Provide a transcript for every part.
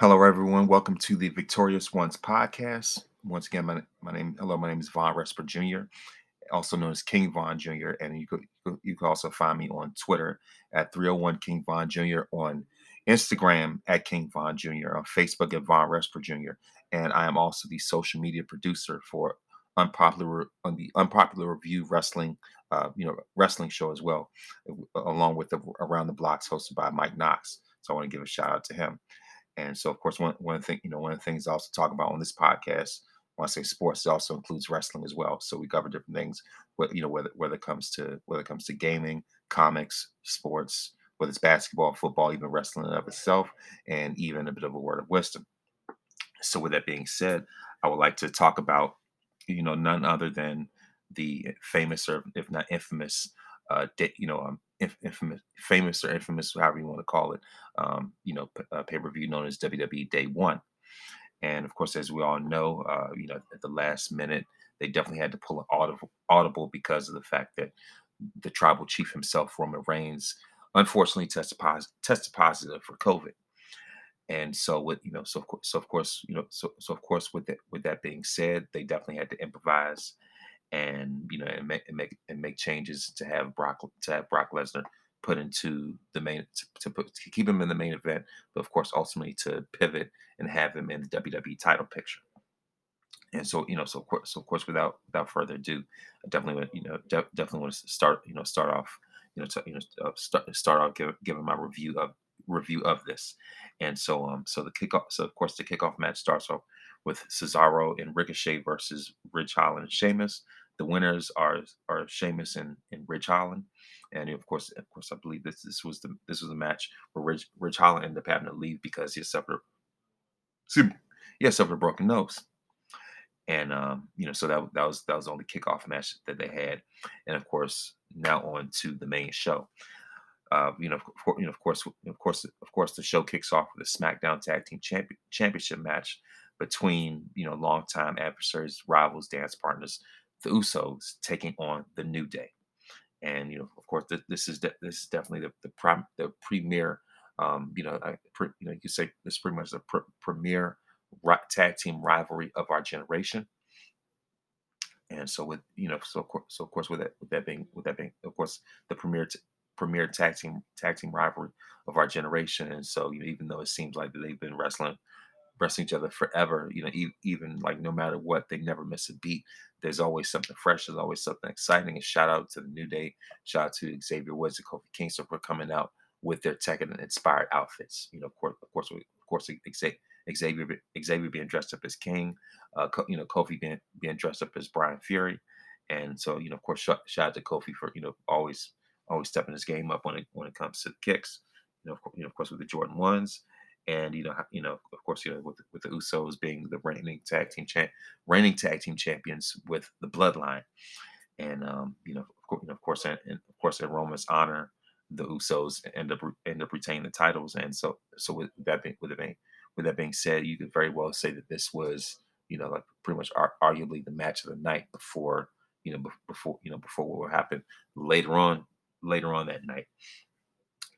Hello, everyone. Welcome to the Victorious Ones podcast. Once again, my, my name, hello, my name is Vaughn Resper Jr., also known as King Vaughn Jr. And you could you can also find me on Twitter at 301 King Vaughn Jr. on Instagram at King Vaughn Jr. on Facebook at Vaughn Resper Jr. And I am also the social media producer for unpopular on the unpopular review wrestling, uh, you know, wrestling show as well, along with the Around the Blocks hosted by Mike Knox. So I want to give a shout out to him. And so, of course, one one thing, you know, one of the things I also talk about on this podcast, when I say sports, it also includes wrestling as well. So we cover different things, what you know, whether whether it comes to whether it comes to gaming, comics, sports, whether it's basketball, football, even wrestling in of itself, and even a bit of a word of wisdom. So, with that being said, I would like to talk about, you know, none other than the famous or if not infamous, uh, you know, um, infamous, famous or infamous, however you want to call it, um, you know, uh, pay per view known as WWE Day One. And of course, as we all know, uh, you know, at the last minute, they definitely had to pull an audible, audible because of the fact that the tribal chief himself, Roman Reigns, unfortunately tested, pos- tested positive for COVID. And so, with you know, so of course, so of course, you know, so so of course, with that with that being said, they definitely had to improvise and you know and make and make and make changes to have Brock to have Brock Lesnar put into the main to, to put to keep him in the main event, but of course ultimately to pivot and have him in the WWE title picture. And so you know, so of course, so of course, without without further ado, I definitely want you know de- definitely want to start you know start off you know to, you know uh, start start off give, giving my review of review of this. And so um so the kickoff so of course the kickoff match starts off with Cesaro and Ricochet versus Ridge Holland and Sheamus. The winners are are Sheamus and, and Ridge Holland. And of course, of course, I believe this this was the this was the match where Ridge, Holland ended up having to leave because he suffered he suffered a broken nose. And um, you know, so that that was that was the only kickoff match that they had. And of course, now on to the main show. Uh, you know, of course, you know, of course, of course, of course, the show kicks off with a SmackDown Tag Team Champion, Championship match between you know longtime adversaries, rivals, dance partners, the Usos taking on the New Day, and you know, of course, th- this is de- this is definitely the the, prim- the premier. Um, you know, I, pre- you know, you could say this pretty much the pr- premier ri- tag team rivalry of our generation. And so, with you know, so of course, so of course, with that, with that being, with that being, of course, the premier t- premier tag team tag team rivalry of our generation. And so, you know, even though it seems like they've been wrestling wrestling each other forever. You know, e- even like no matter what, they never miss a beat. There's always something fresh. There's always something exciting. And shout out to the New Day. Shout out to Xavier Woods and Kofi Kingston for coming out with their Tekken inspired outfits. You know, of course, of course, of course, Xavier Xavier being dressed up as King. Uh, you know, Kofi being being dressed up as Bryan Fury. And so, you know, of course, shout, shout out to Kofi for you know always always stepping his game up when it when it comes to the kicks. You know, of course, you know, of course, with the Jordan ones and you know, you know, of course, you know, with with the Usos being the reigning tag team champ, reigning tag team champions with the Bloodline, and um, you know, of course, you know, of course, and, and of course, in Roman's honor, the Usos end up end up retaining the titles, and so so with that being with that being with that being said, you could very well say that this was you know like pretty much ar- arguably the match of the night before you know before you know before what would happen later on later on that night.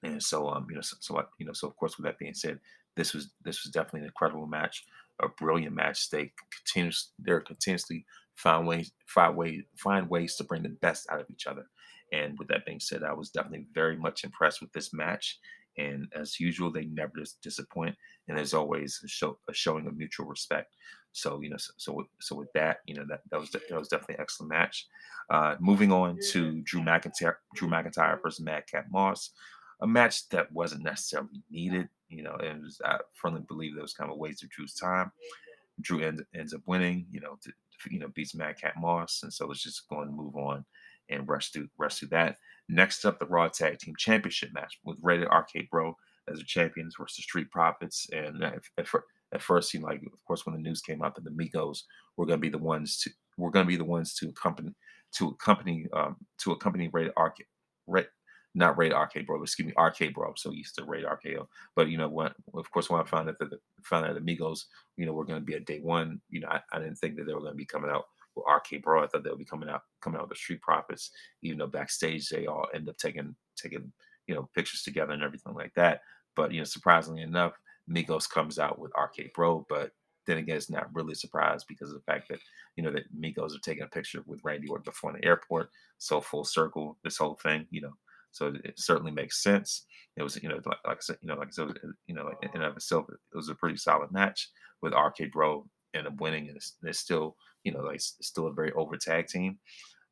And so, um, you know, so, so you know, so of course, with that being said, this was this was definitely an incredible match, a brilliant match. They continues they're continuously find ways find ways find ways to bring the best out of each other. And with that being said, I was definitely very much impressed with this match. And as usual, they never disappoint, and there's always a, show, a showing of mutual respect. So you know, so so, so with that, you know that that was that was definitely an excellent match. Uh, moving on to Drew McIntyre, Drew McIntyre versus Madcap Moss, a match that wasn't necessarily needed. You know, it was, I firmly believe that was kind of a waste of Drew's time. Drew ends, ends up winning, you know, to, you know, beats Madcap Moss. And so let's just go and move on and rush through rush through that. Next up, the Raw Tag Team Championship match with Rated RK Bro as the champions versus Street Profits. And at, at, at first, know, like of course, when the news came out that the Migos were going to be the ones to we're going to be the ones to accompany to accompany um, to accompany Rated RK not Raid RK Bro, excuse me, RK Bro. So used to Rated RKO. But you know, when of course when I found out that the found out the Migos, you know, were going to be at day one, you know, I, I didn't think that they were going to be coming out with RK Bro. I thought they would be coming out coming out with the Street Profits, even though backstage they all end up taking taking you know pictures together and everything like that. But you know, surprisingly enough, Migos comes out with RK Bro, but then again, it's not really a surprise because of the fact that you know that Migos are taking a picture with Randy Orton before in the airport. So full circle, this whole thing, you know. So it certainly makes sense. It was, you know, like, like I said, you know, like I said, you know, like in of itself, it was a pretty solid match with RK Bro end up winning, and it's, it's still, you know, like still a very over tag team.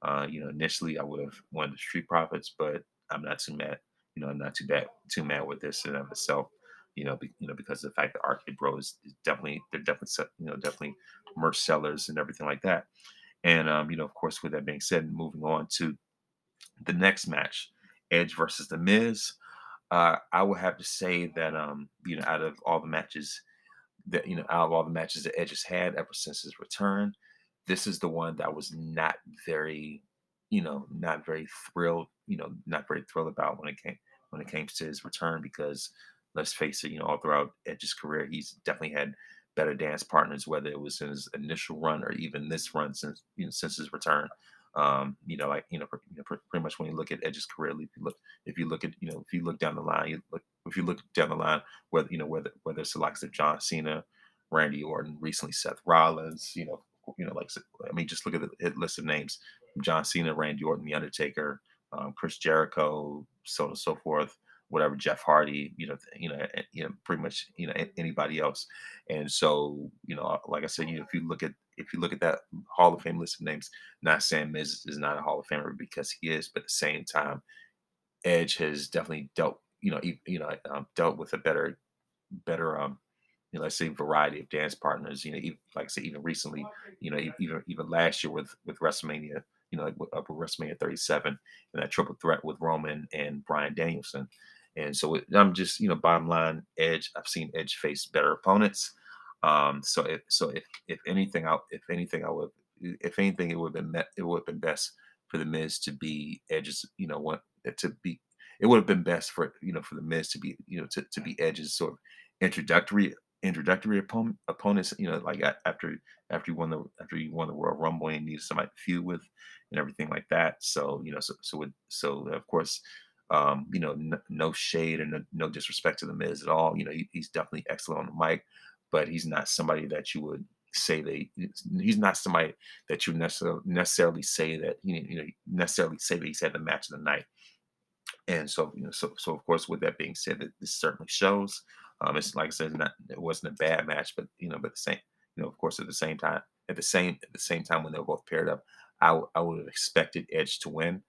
Uh, you know, initially I would have wanted the Street Profits, but I'm not too mad. You know, I'm not too bad, too mad with this in of itself you know, be, you know, because of the fact that RK Bro is definitely they're definitely you know definitely merch sellers and everything like that. And um, you know, of course, with that being said, moving on to the next match, Edge versus The Miz. Uh, I would have to say that um, you know, out of all the matches that you know, out of all the matches that Edge has had ever since his return, this is the one that was not very, you know, not very thrilled, you know, not very thrilled about when it came when it came to his return because let's face it, you know, all throughout Edge's career, he's definitely had better dance partners, whether it was in his initial run or even this run since you know since his return. Um, you know, like you know, pretty much when you look at Edge's career, if you look, if you look at, you know, if you look down the line, you look, if you look down the line, whether you know whether whether it's the likes of John Cena, Randy Orton, recently Seth Rollins, you know, you know, like I mean, just look at the list of names: John Cena, Randy Orton, The Undertaker, um, Chris Jericho, so on and so forth whatever Jeff Hardy, you know, you know, you know, pretty much, you know, anybody else. And so, you know, like I said, you know, if you look at if you look at that Hall of Fame list of names, not saying Miz is not a Hall of Famer because he is, but at the same time, Edge has definitely dealt, you know, you know, um, dealt with a better, better, um, you know, let's say variety of dance partners. You know, even, like I said, even recently, you know, even even last year with with WrestleMania, you know, like up with WrestleMania 37 and that triple threat with Roman and Bryan Danielson. And so I'm just, you know, bottom line, Edge. I've seen Edge face better opponents. Um, so if so if if anything, I if anything, I would if anything, it would have been met, it would have been best for the Miz to be Edge's, you know, what to be. It would have been best for you know for the Miz to be you know to, to be Edge's sort of introductory introductory opponent opponents. You know, like after after you won the after you won the Royal Rumble and needed somebody to feud with and everything like that. So you know, so so with, so of course um, you know, n- no shade and no, no, disrespect to the Miz at all. You know, he, he's definitely excellent on the mic, but he's not somebody that you would say that he's not somebody that you necessarily necessarily say that you know necessarily say that he's had the match of the night. And so, you know, so so of course, with that being said, that this certainly shows. Um, it's like I said, not it wasn't a bad match, but you know, but the same, you know, of course, at the same time, at the same at the same time when they were both paired up, I, I would have expected Edge to win.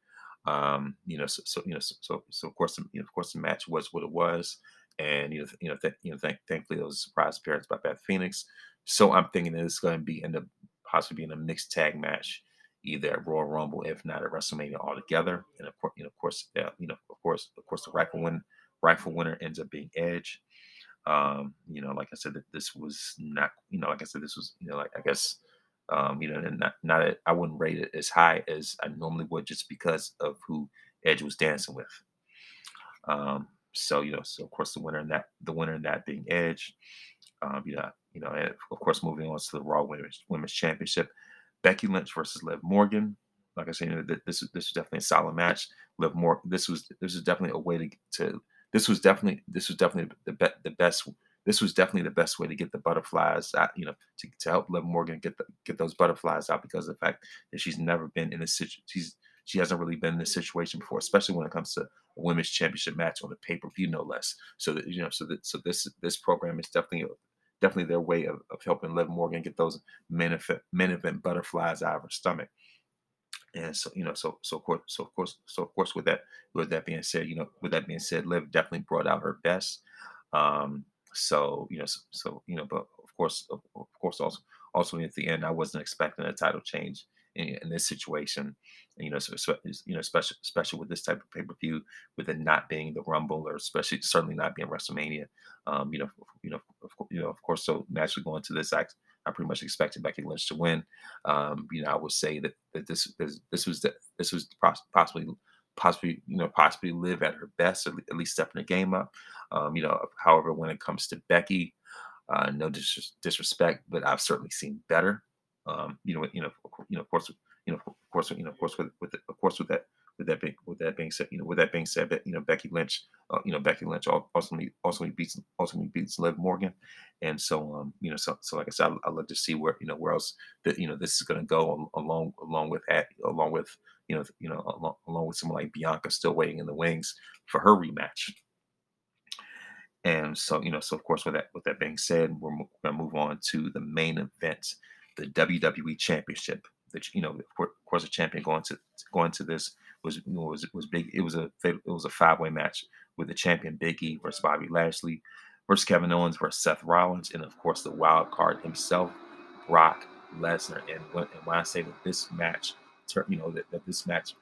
Um, you know, so, so you know, so, so, so of course, you know, of course, the match was what it was, and you know, you know, th- you know, th- thankfully, a surprise appearance by Beth Phoenix. So I'm thinking that it's going to be end up possibly being a mixed tag match, either at Royal Rumble, if not at WrestleMania altogether. And of course, you know, of course, yeah, you know, of course, of course, the rifle win, rightful winner ends up being Edge. Um, you know, like I said, that this was not, you know, like I said, this was, you know, like I guess um, you know, and not not a, I wouldn't rate it as high as I normally would just because of who Edge was dancing with. Um, so you know, so of course the winner in that the winner in that being Edge. Um, you know, you know, and of course moving on to the Raw Women's Women's Championship, Becky Lynch versus Liv Morgan. Like I said, you know, this this is definitely a solid match. Liv Morgan, this was this was definitely a way to to this was definitely this was definitely the be, the best this was definitely the best way to get the butterflies out, you know, to, to help Liv Morgan get the, get those butterflies out because of the fact that she's never been in a situation, she's, she hasn't really been in this situation before, especially when it comes to a women's championship match on a pay-per-view, no less. So that, you know, so that, so this, this program is definitely, definitely their way of, of helping Liv Morgan get those main event, event butterflies out of her stomach. And so, you know, so so of course, so of course, so of course, with that, with that being said, you know, with that being said, Liv definitely brought out her best. Um, so you know, so, so you know, but of course, of, of, course, also also at the end, I wasn't expecting a title change in, in this situation. You know, so, so, you know, special special with this type of pay per view, with it not being the Rumble or especially certainly not being WrestleMania. Um, you know, you know, of, you know, of course. So naturally going to this, I, I pretty much expected Becky Lynch to win. Um, you know, I would say that that this this, this was the, this was possibly possibly you know possibly Liv at her best, or at least stepping the game up. Um, you know, however, when it comes to Becky, uh, no dis- disrespect, but I've certainly seen better. Um, you know, you know, you know, of course, you know, of course, you know, of course, with, with of course, with that, with that being with that being said, you know, with that being said, that you know, Becky Lynch, uh, you know, Becky Lynch ultimately ultimately beats ultimately beats Liv Morgan, and so um, you know, so so like I said, I, I love to see where you know where else that you know this is going to go along along with that along with you know you know along, along with someone like Bianca still waiting in the wings for her rematch. And so, you know, so of course, with that with that being said, we're, we're going to move on to the main event, the WWE Championship. That you know, of course, the champion going to going to this was was was big. It was a it was a five way match with the champion Big E versus Bobby Lashley versus Kevin Owens versus Seth Rollins, and of course the wild card himself, Brock Lesnar. And when, and when I say that this match, you know, that, that this match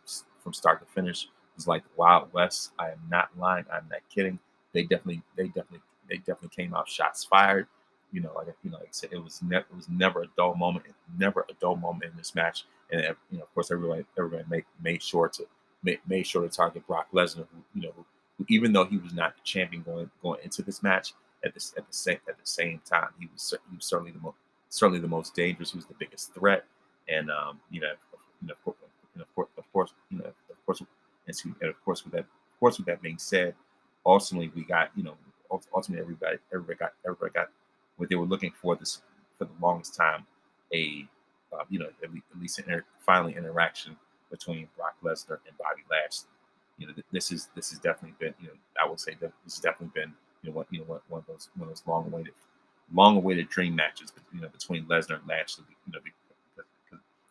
from start to finish was like Wild West, I am not lying. I'm not kidding. They definitely, they definitely, they definitely came out shots fired. You know, like you know, like it was never, it was never a dull moment, never a dull moment in this match. And you know, of course, everybody, everybody made made sure to made, made sure to target Brock Lesnar, who you know, who, even though he was not the champion going going into this match, at this at the same at the same time, he was he was certainly the most certainly the most dangerous. He was the biggest threat, and um, you know, you know, of course, of course, you know, of course, and of course, with that, of course, with that being said, ultimately we got you know, ultimately everybody everybody got everybody got what they were looking for this for the longest time, a uh, you know at least, at least inter- finally interaction between Brock Lesnar and Bobby Lashley. You know, this is this has definitely been you know I would say that this has definitely been you know what you know one, one of those one of those long awaited long awaited dream matches you know between Lesnar and Lashley. You know because,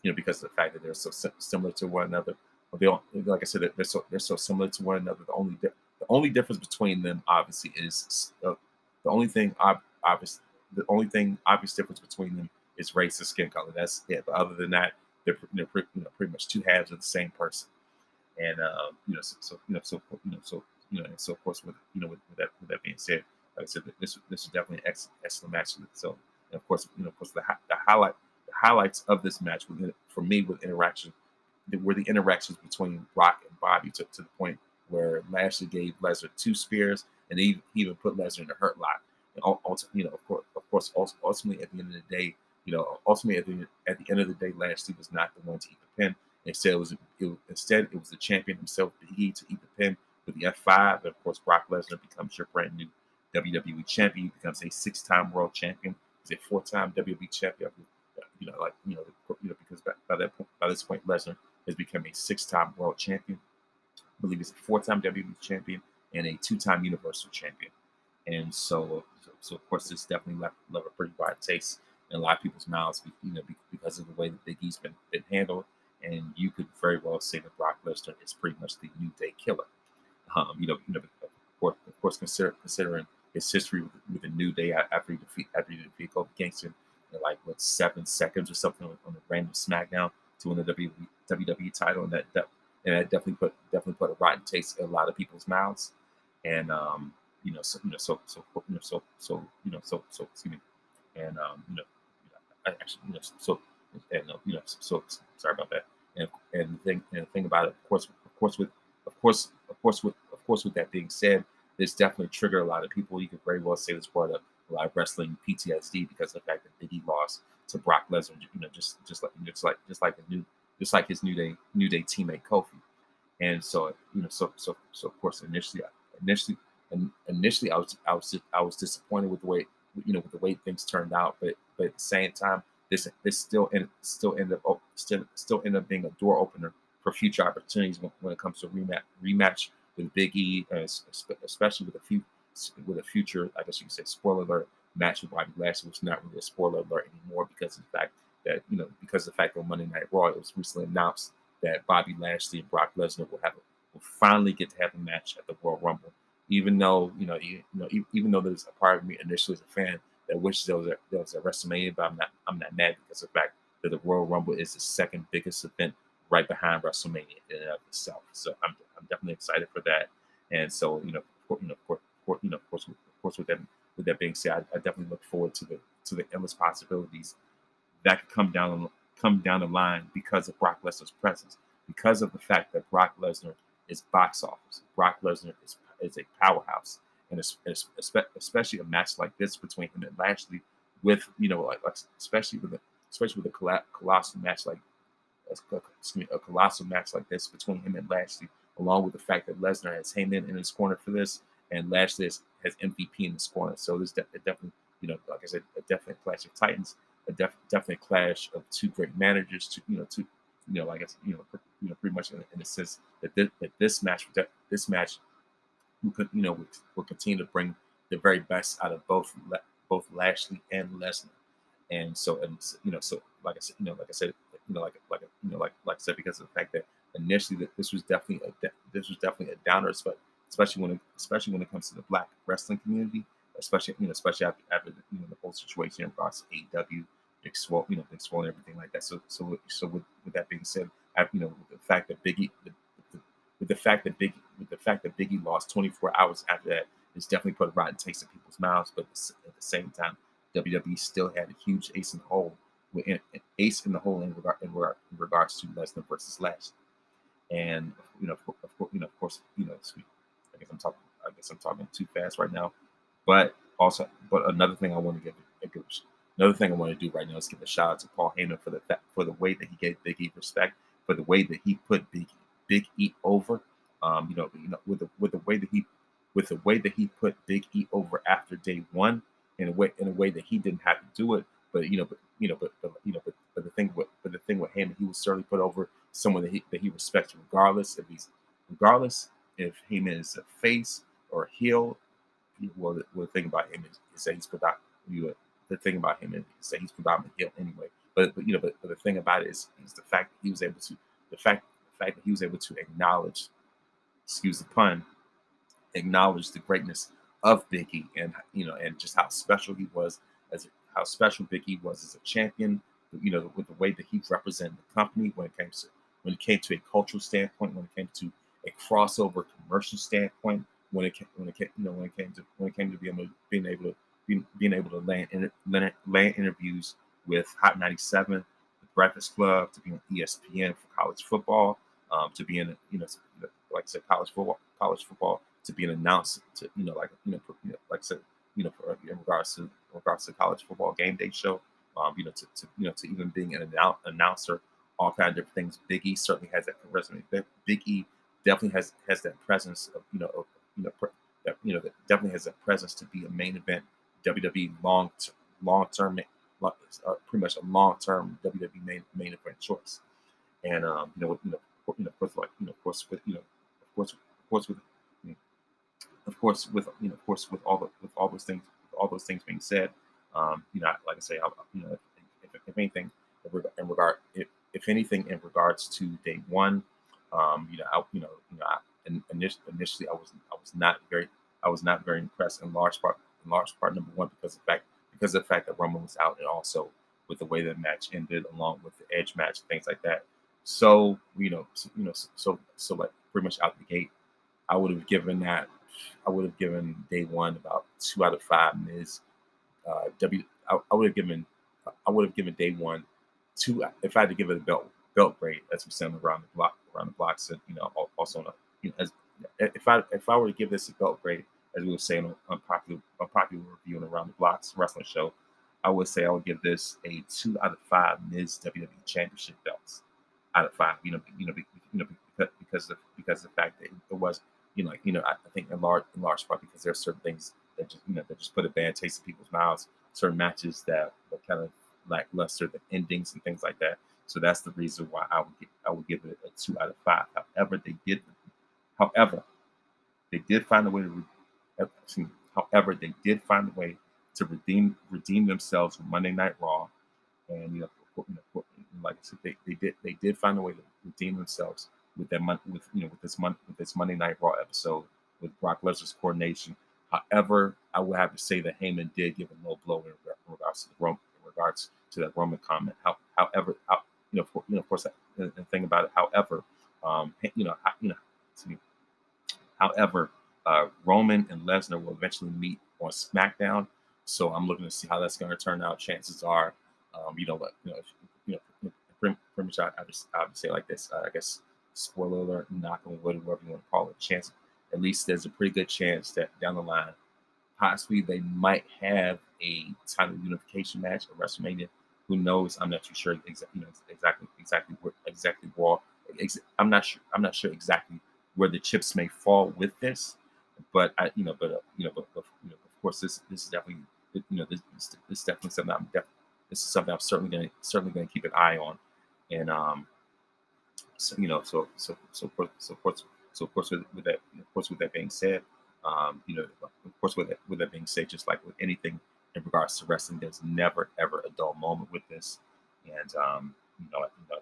you know because of the fact that they're so similar to one another. They all, like I said, they're so they're so similar to one another. The only di- the only difference between them obviously is uh, the only thing obvious the only thing obvious difference between them is race and skin color. That's it. But other than that, they're, they're pretty, you know, pretty much two halves of the same person. And um, you know, so, so, you know, so you know, so you know, and so of course, with you know, with, with that with that being said, like I said, this this is definitely an excellent match. So, and of course, you know, of course, the the highlight the highlights of this match for me with interaction were the interactions between Brock and Bobby to, to the point where Lashley gave Lesnar two spears, and he, he even put Lesnar in a hurt lock. And, you know, of course, of course, ultimately at the end of the day, you know, ultimately at the at the end of the day, Lashley was not the one to eat the pin. Instead, it was, it, instead it was the champion himself, Big to eat the pin with the F5. And of course, Brock Lesnar becomes your brand new WWE champion. He becomes a six-time world champion. He's a four-time WWE champion. You know, like you know, you know, because by, by that point, by this point, Lesnar has become a six-time world champion. I believe he's a four-time WWE champion and a two-time Universal champion. And so, so, of course, this definitely left, left a pretty bad taste in a lot of people's mouths, you know, because of the way that Big E's been, been handled. And you could very well say that Brock Lesnar is pretty much the New Day killer. Um, you know, you know, of course, of course consider, considering his history with, with the New Day after he defeat after he defeated Kofi Kingston in like what seven seconds or something on, a random SmackDown to win the WWE, WWE title, and that, that and that definitely put definitely put a rotten taste in a lot of people's mouths. And um, you know, so you know, so so you know, so so you know, so so excuse me, and um, you know, I actually, you know, so and uh, you know, so, so sorry about that. And and the thing and the thing about it, of course, of course, with of course, of course, with of course, with that being said, this definitely triggered a lot of people. You could very well say this brought up a lot of wrestling PTSD because of the fact that Biggie lost to Brock Lesnar. You know, just just like just like just like the new just like his new day new day teammate Kofi. And so you know, so so so of course, initially initially initially I was I was I was disappointed with the way you know with the way things turned out, but but at the same time, this this still end, still ended up oh, still still ended up being a door opener for future opportunities when, when it comes to rematch rematch with Big E, especially with a few with a future, I guess you could say, spoiler alert match with Bobby Lashley, which is not really a spoiler alert anymore because of the fact that you know because of the fact that Monday Night Raw it was recently announced that Bobby Lashley and Brock Lesnar will have a, will finally get to have a match at the Royal Rumble. Even though you know, you, you know, even though there's a part of me initially as a fan that wishes there was a, there was a WrestleMania, but I'm not I'm not mad because of the fact that the Royal Rumble is the second biggest event right behind WrestleMania in and of itself. So I'm, I'm definitely excited for that. And so you know, you know, of course, you know, of course, of course, with that with that being said, I, I definitely look forward to the to the endless possibilities that could come down come down the line because of Brock Lesnar's presence, because of the fact that Brock Lesnar is box office. Brock Lesnar is is a powerhouse and especially a match like this between him and Lashley, with you know, like, especially with a, especially with a colossal match like a, a colossal match like this between him and Lashley, along with the fact that Lesnar has Heyman in his corner for this, and Lashley has, MVP in his corner. So there's de- definitely, you know, like I said, a definite clash of titans, a def- definite clash of two great managers, to you know, two, you know, like I said, you know, you know, pretty much in, in the sense that this, that this match, this match, will, you know, will, continue to bring the very best out of both both Lashley and Lesnar. And so, and you know, so like I said, you know, like I said, you know, like like you know, like like I said, because of the fact that initially that this was definitely a this was definitely a downer, but especially when it, especially when it comes to the black wrestling community, especially you know, especially after, after you know the whole situation across AEW, Big Swole, you know, Big Swole and everything like that. So so so with, with that being said, I, you know, with the fact that Biggie, the, the, with the fact that Biggie, fact that Biggie lost 24 hours after that is definitely put a rotten taste in people's mouths. But at the same time, WWE still had a huge ace in the hole, an ace in the hole in, regard, in, regard, in regards to Lesnar versus Lashley. And you know, of, of, you know, of course, you know, I guess I'm talking, I guess I'm talking too fast right now. But also, but another thing I want to give, give another thing I want to do right now is give a shout out to Paul Heyman for the for the way that he gave Big E respect, for the way that he put Big Big E over. Um, you know, you know, with the with the way that he with the way that he put Big E over after day one, in a way in a way that he didn't have to do it. But you know, but you know, but, but you know, but, but the thing with but the thing with him, he was certainly put over someone that he that he respects, regardless if he's regardless if Heyman is a face or a heel. Well, the, well, the thing about him is, is that he's predominant. You know, the thing about him is that he's predominant heel anyway. But, but you know, but, but the thing about it is, is the fact that he was able to the fact the fact that he was able to acknowledge, excuse the pun, acknowledge the greatness of Biggie and you know and just how special he was as how special Biggie was as a champion. You know, with the way that he represented the company when it came to when it came to a cultural standpoint, when it came to a crossover commercial standpoint, when it came, when it came, you know when it came to when it came to being able, being able to being, being able to land land, land interviews with Hot 97, the Breakfast Club, to be on ESPN for college football, um, to be in you know like I said college football college football to be an announcer to you know like you know, like I said you know for, in regards to in regards to college football game day show um, you know to, to you know to even being an announcer all kinds of different things Big E certainly has that resume Big E definitely has has that presence of you know of, you know that you know that definitely has that presence to be a main event WWE long long term uh, pretty much a long term WWE main main event choice and um, you know you know you know of course like you know of course with you know course of course with of course, with you know, of course, with all the with all those things, all those things being said, um, you know, like I say, I, you know, if, if, if anything, in regard, if, if anything, in regards to day one, um, you know, I, you know, you know, I, initially, initially, I was I was not very I was not very impressed in large part in large part number one because of the fact because of the fact that Roman was out and also with the way the match ended along with the edge match things like that. So you know, so, you know, so so like pretty much out the gate, I would have given that I would have given day one about two out of five Miz. Uh, w, I, I would have given I would have given day one two if I had to give it a belt belt grade as we said around the block around the blocks and you know also on a, you know, as if I if I were to give this a belt grade as we were saying on unpopular unpopular review and around the blocks wrestling show, I would say I would give this a two out of five Miz WWE Championship belts out of five. You know, you know, you know, because because of because of the fact that it was you know, you know, I, I think in large in large part because there are certain things that just you know that just put a bad taste in people's mouths. Certain matches that were kind of lackluster, the endings and things like that. So that's the reason why I would give, I would give it a two out of five. However, they did, however, they did find a way to. However, they did find a way to redeem redeem themselves from Monday Night Raw, and you know, you know like I said, they, they did they did find a way to redeem themselves with that month with you know with this month with this Monday Night Raw episode with Brock Lesnar's coordination. However, I would have to say that Heyman did give a low blow in regards to the Roman, in regards to that Roman comment. How, however, how, you know, for, you know, of course, the, the thing about it. However, um, you know, you know, however, uh, Roman and Lesnar will eventually meet on SmackDown. So I'm looking to see how that's going to turn out. Chances are, um, you know, like, you know, you know, pretty, pretty much I, I just I would say like this. Uh, I guess spoiler alert, knock on wood, whatever you want to call it, chance, at least there's a pretty good chance that down the line, possibly they might have a title unification match at WrestleMania who knows? I'm not too sure exa- you know exactly exactly where exactly where ex- I'm not sure I'm not sure exactly where the chips may fall with this, but I you know but uh, you know but, but you know of course this this is definitely you know this this, this is definitely something I'm def- this is something I'm certainly going to certainly going to keep an eye on, and um so you know so so so of course so of course so of course with, with that of course with that being said um you know of course with that with that being said just like with anything in regards to wrestling. There's never ever a dull moment with this, and um, you know, you know,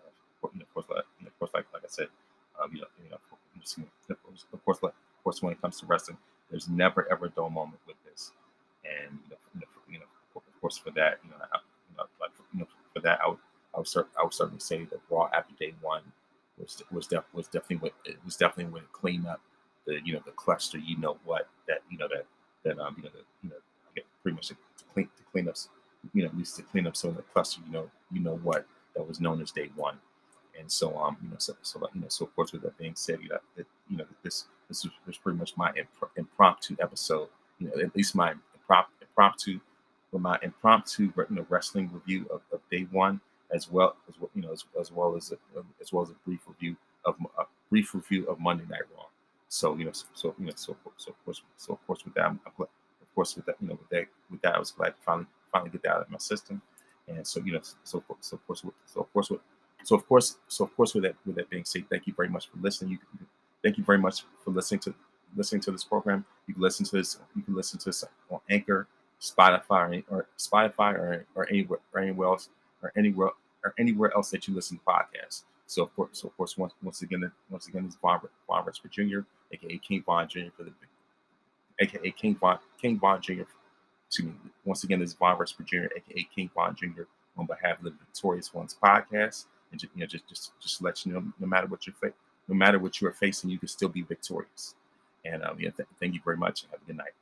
of course, like, you know, of course, like like I said, um, you know, you know, of course, like, of course, when it comes to wrestling, there's never ever a dull moment with this, and you know, you know, you know of course, for that, you know, I, you know, like you know, for that, I would, I would, I would certainly say that Raw after day one was was, def- was definitely what it was definitely when it cleaned up the you know the cluster, you know what that you know that that um you know you know pretty much to clean to clean up, you know, at least to clean up some of the cluster, you know, you know what that was known as day one. And so, um, you know, so, so you know, so of course, with that being said, you know, that, you know, this this was, pretty much my impromptu episode. You know, at least my imprompt, impromptu, with my impromptu, you know, wrestling review of, of day one, as well as you know, as, as well as a, um, as well as a brief review of a brief review of Monday Night Raw. So you know, so, so you know, so so of course, so of course, with that, I'm, I'm course, with that, you know, with that, with that, I was glad to finally, finally get that out of my system. And so, you know, so, so of course, so of course, with, so of course, so of course, with that, with that being said, thank you very much for listening. You, thank you very much for listening to listening to this program. You can listen to this. You can listen to this on Anchor, Spotify, or, Spotify, or, or anywhere, or anywhere else, or anywhere, or anywhere else that you listen to podcasts. So of course, so of course, once once again, once again, this is Vaughn, Vaughn Resper Jr., aka King Vaughn Jr. for the aka King Vaughn King Vaughn Jr. Excuse me. Once again, this is Vaughn Resper Jr., aka King Vaughn Jr. on behalf of the Victorious Ones podcast, and just, you know, just just just let you know, no matter what you're fa- no matter what you are facing, you can still be victorious. And um, yeah, th- thank you very much, have a good night.